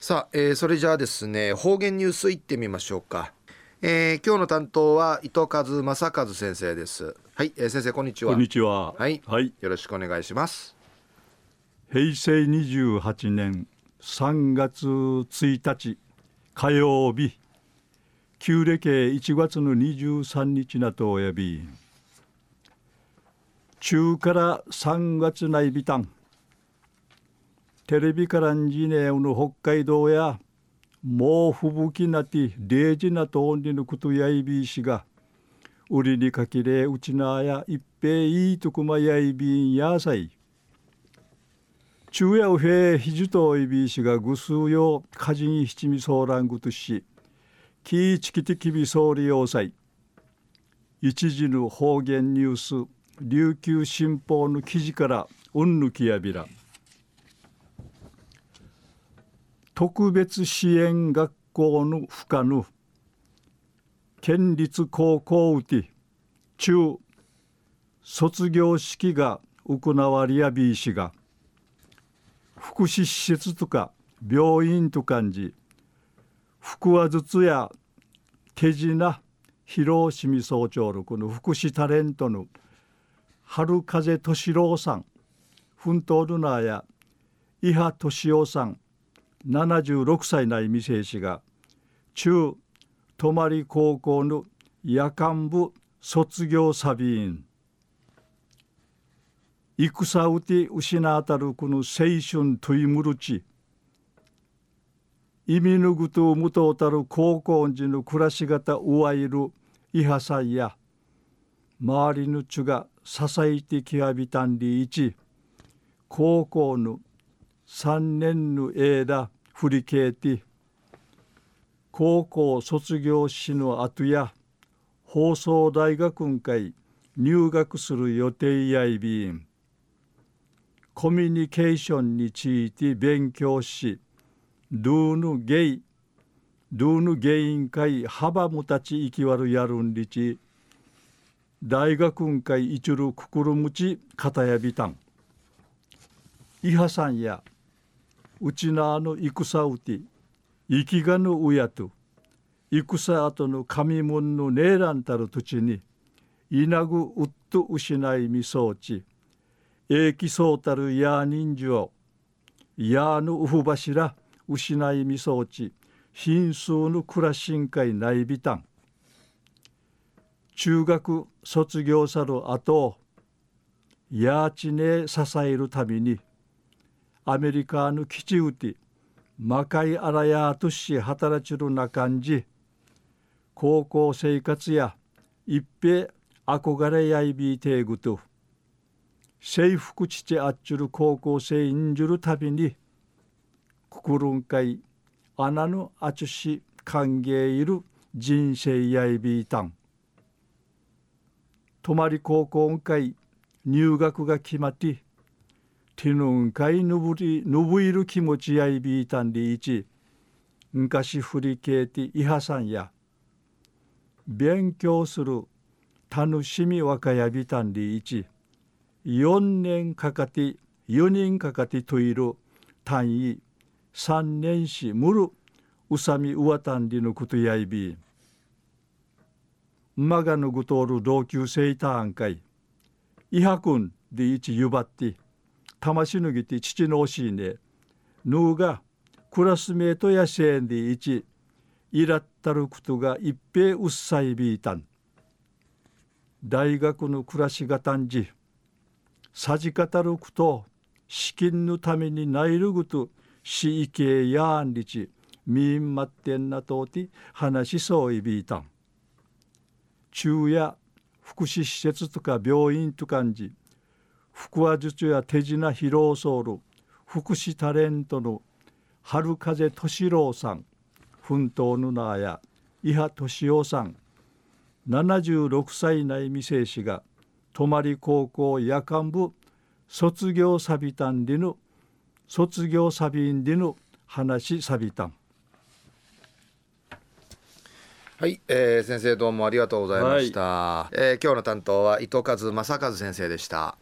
さあ、えー、それじゃあですね方言ニュースいってみましょうか、えー、今日の担当は伊藤和正和先生です。はい、えー、先生こんにちは。こんにちは。はい、はい、よろしくお願いします。平成28年3月1日火曜日。旧暦1月の23日なとおやび。中から3月内ビタンテレビからんじねうの北海道やもう吹雪なて0時なとおんりのことやいびいしが売りにかきれうちなや一平いいとくまやいびんやさい。昼夜うへひじといびいしがぐすうよかじに七味そうらんぐとしきいちきてきびそうり要塞一時の方言ニュース琉球新報の記事からうんぬきやびら。特別支援学校の不可の県立高校うて中卒業式が行われやびいしが福祉施設とか病院と感じ腹話術や手品広島総長のこの福祉タレントの春風敏郎さん奮闘ルナーや伊波敏夫さん76歳内未成子が中泊高校の夜間部卒業サビーン戦うて失あたるこの青春といむるち意味ぬぐとむとうたる高校時の暮らし方うわいるいはさいや周りのちゅが支えてきわびたんりいち。高校の三年の間振り返って高校卒業しの後や放送大学会入学する予定やいびん。コミュニケーションについて勉強しドゥーヌゲイドゥーヌゲイン会幅もたち生きわるやるんりち大学ん会いちるくくるむちかたやびたん。いはさんやうちなの戦うて生きがぬうやと戦後の神門のねえらんたる土地に稲ぐうっと失いみそうちえきそうたるや人情やぬうふ柱失いみそうち貧数の暮らしんかいないびたん。中学卒業さる後やちねえ支えるためにアメリカの基地うて魔界あらやとし働ちるな感じ高校生活や一平憧れやいびいてぐと制服ちちあっちゅる高校生んじゅるたびにくくるんかいあなぬあちし歓迎いる人生やいびいたん。泊まり高校んかい入学が決まってティヌンかいぬぶりぬぶいる気持ちやいびいたんでいち昔振りけいていはさんや勉強する楽しみわかやびたんでいち4年かかって4人かかてといる単位3年しむるうさみうわたんりのことやいびまがぬぐとおる同級生たんかい。いはくんでいちゆばって。魂ぬぎて父の教えね。ぬうがクラスメートやせんでいちいらったることが一平うっさいびいたん。大学の暮らしがたんじさじかたること資金のためにないるぐとしいけやんりちみんまってんなとて話しそういびいたん。中や福祉施設とか病院と感じ腹話術や手品披露ソウル福祉タレントの春風敏郎さん奮闘のなや伊波敏夫さん76歳内未成子が泊高校夜間部卒業サビタンリヌ卒業サビンリヌ話サビタン。はい、えー、先生どうもありがとうございました、はい、えー、今日の担当は伊藤和正和先生でした